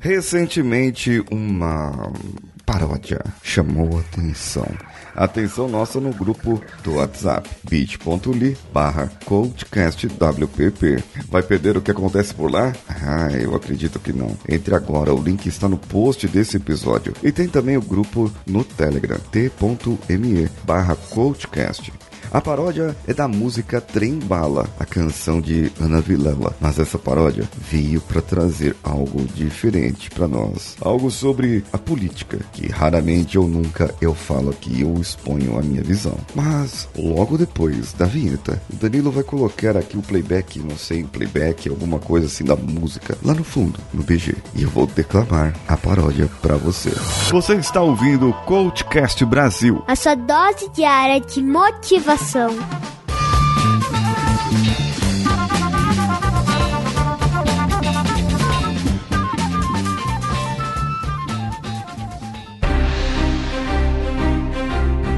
Recentemente, uma paródia chamou atenção. Atenção nossa no grupo do WhatsApp, bit.ly barra coachcastwpp. Vai perder o que acontece por lá? Ah, eu acredito que não. Entre agora, o link está no post desse episódio. E tem também o grupo no Telegram, t.me barra coachcast. A paródia é da música Trem Bala, a canção de Ana Vilela. Mas essa paródia veio para trazer algo diferente para nós. Algo sobre a política, que raramente ou nunca eu falo aqui ou exponho a minha visão. Mas logo depois da vinheta, o Danilo vai colocar aqui o playback, não sei, playback, alguma coisa assim da música, lá no fundo, no BG. E eu vou declamar a paródia para você. Você está ouvindo o Coachcast Brasil. A sua dose diária de motivação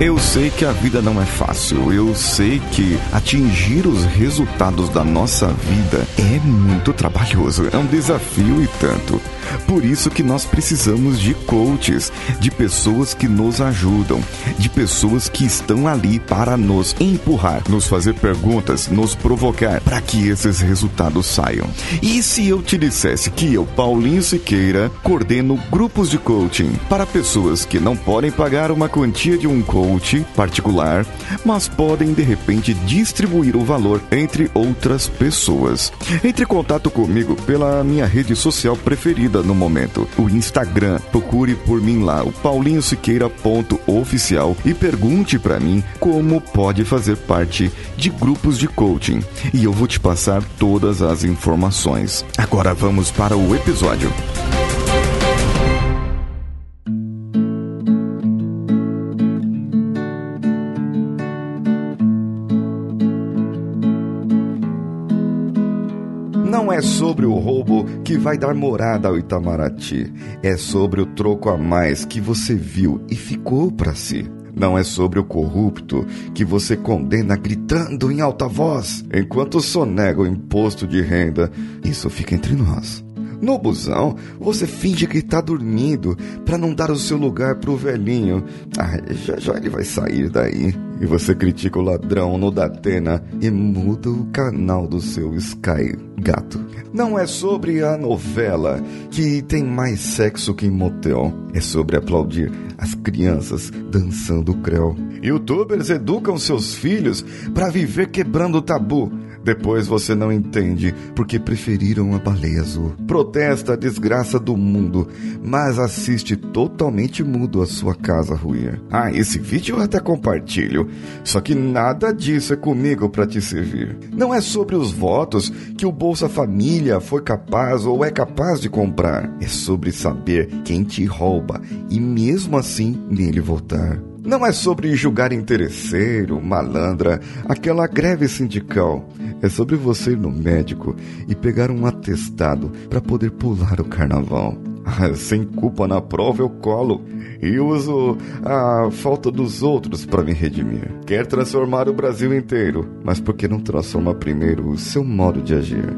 Eu sei que a vida não é fácil. Eu sei que atingir os resultados da nossa vida é muito trabalhoso. É um desafio e tanto. Por isso que nós precisamos de coaches, de pessoas que nos ajudam, de pessoas que estão ali para nos empurrar, nos fazer perguntas, nos provocar para que esses resultados saiam. E se eu te dissesse que eu, Paulinho Siqueira, coordeno grupos de coaching para pessoas que não podem pagar uma quantia de um coach particular, mas podem de repente distribuir o valor entre outras pessoas. Entre em contato comigo pela minha rede social preferida no momento. O Instagram, procure por mim lá, o paulinhosiqueira.oficial e pergunte para mim como pode fazer parte de grupos de coaching. E eu vou te passar todas as informações. Agora vamos para o episódio. Não é sobre o roubo que vai dar morada ao Itamaraty. É sobre o troco a mais que você viu e ficou para si. Não é sobre o corrupto que você condena gritando em alta voz enquanto sonega o imposto de renda. Isso fica entre nós. No busão, você finge que está dormindo para não dar o seu lugar pro velhinho. Ah, já já ele vai sair daí. E você critica o ladrão no Datena e muda o canal do seu Sky Gato. Não é sobre a novela que tem mais sexo que em motel. É sobre aplaudir as crianças dançando creu. Youtubers educam seus filhos para viver quebrando o tabu depois você não entende porque preferiram a baleia azul. Protesta a desgraça do mundo, mas assiste totalmente mudo a sua casa ruir. Ah, esse vídeo eu até compartilho. Só que nada disso é comigo para te servir. Não é sobre os votos que o Bolsa Família foi capaz ou é capaz de comprar. É sobre saber quem te rouba e mesmo assim nele votar. Não é sobre julgar interesseiro, malandra, aquela greve sindical. É sobre você ir no médico e pegar um atestado para poder pular o carnaval. Sem culpa na prova eu colo e uso a falta dos outros para me redimir. Quer transformar o Brasil inteiro, mas por que não transforma primeiro o seu modo de agir?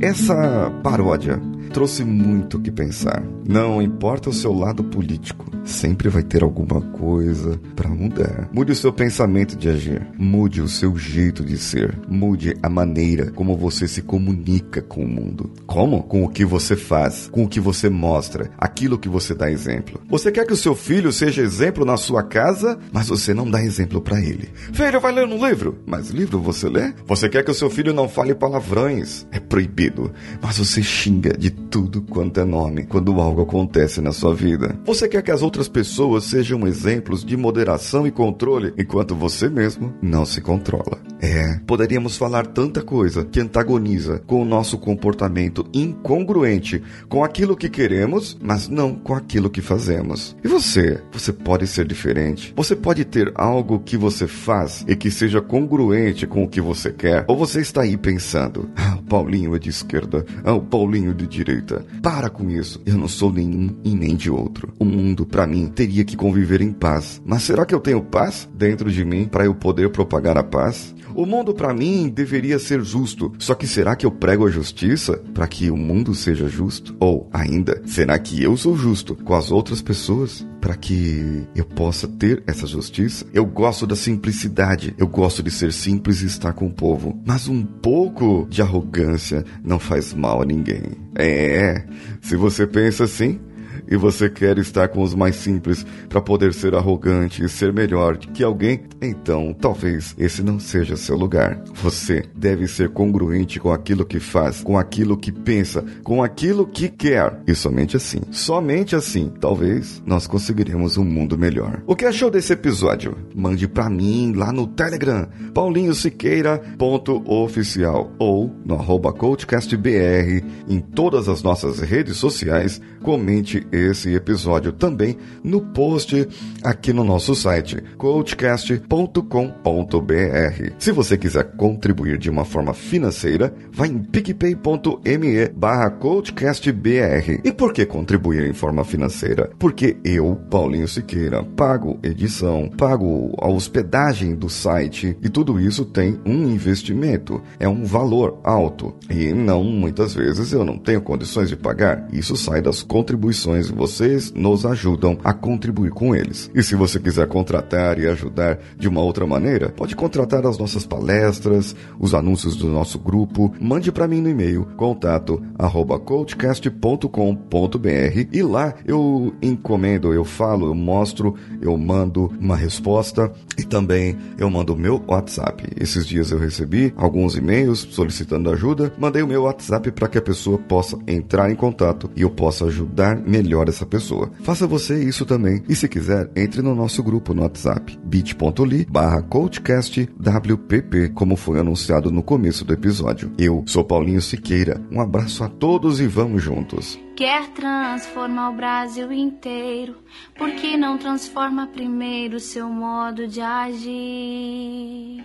Essa paródia trouxe muito o que pensar. Não importa o seu lado político, sempre vai ter alguma coisa para mudar. Mude o seu pensamento de agir, mude o seu jeito de ser, mude a maneira como você se comunica com o mundo. Como? Com o que você faz, com o que você mostra, aquilo que você dá exemplo. Você quer que o seu filho seja exemplo na sua casa, mas você não dá exemplo para ele. Filho, vai ler um livro, mas livro você lê? Você quer que o seu filho não fale palavrões? É proibido, mas você xinga de tudo quanto é nome quando algo acontece na sua vida. Você quer que as outras pessoas sejam exemplos de moderação e controle, enquanto você mesmo não se controla. É, poderíamos falar tanta coisa que antagoniza com o nosso comportamento incongruente com aquilo que queremos, mas não com aquilo que fazemos. E você? Você pode ser diferente. Você pode ter algo que você faz e que seja congruente com o que você quer. Ou você está aí pensando: ah, o Paulinho é de esquerda, ah, o Paulinho de direita. Para com isso. Eu não sou nenhum e nem de outro. O mundo, para mim, teria que conviver em paz. Mas será que eu tenho paz dentro de mim para eu poder propagar a paz? O mundo para mim deveria ser justo. Só que será que eu prego a justiça para que o mundo seja justo? Ou ainda, será que eu sou justo com as outras pessoas para que eu possa ter essa justiça? Eu gosto da simplicidade. Eu gosto de ser simples e estar com o povo. Mas um pouco de arrogância não faz mal a ninguém. É, se você pensa assim, e você quer estar com os mais simples para poder ser arrogante e ser melhor que alguém, então talvez esse não seja seu lugar. Você deve ser congruente com aquilo que faz, com aquilo que pensa, com aquilo que quer. E somente assim, somente assim, talvez nós conseguiremos um mundo melhor. O que achou desse episódio? Mande para mim lá no Telegram, paulinhosiqueira.oficial ou no arroba coachcastbr em todas as nossas redes sociais, comente esse episódio também no post aqui no nosso site coachcast.com.br. Se você quiser contribuir de uma forma financeira, vá em picpay.me barra coachcastbr. E por que contribuir em forma financeira? Porque eu, Paulinho Siqueira, pago edição, pago a hospedagem do site e tudo isso tem um investimento, é um valor alto e não muitas vezes eu não tenho condições de pagar. Isso sai das contribuições vocês nos ajudam a contribuir com eles. E se você quiser contratar e ajudar de uma outra maneira, pode contratar as nossas palestras, os anúncios do nosso grupo, mande para mim no e-mail contato@coachcast.com.br e lá eu encomendo, eu falo, eu mostro, eu mando uma resposta e também eu mando o meu WhatsApp. Esses dias eu recebi alguns e-mails solicitando ajuda, mandei o meu WhatsApp para que a pessoa possa entrar em contato e eu possa ajudar melhor melhor essa pessoa. Faça você isso também. E se quiser, entre no nosso grupo no WhatsApp, bit.ly barra coachcastwpp, como foi anunciado no começo do episódio. Eu sou Paulinho Siqueira. Um abraço a todos e vamos juntos. Quer transformar o Brasil inteiro, por que não transforma primeiro seu modo de agir?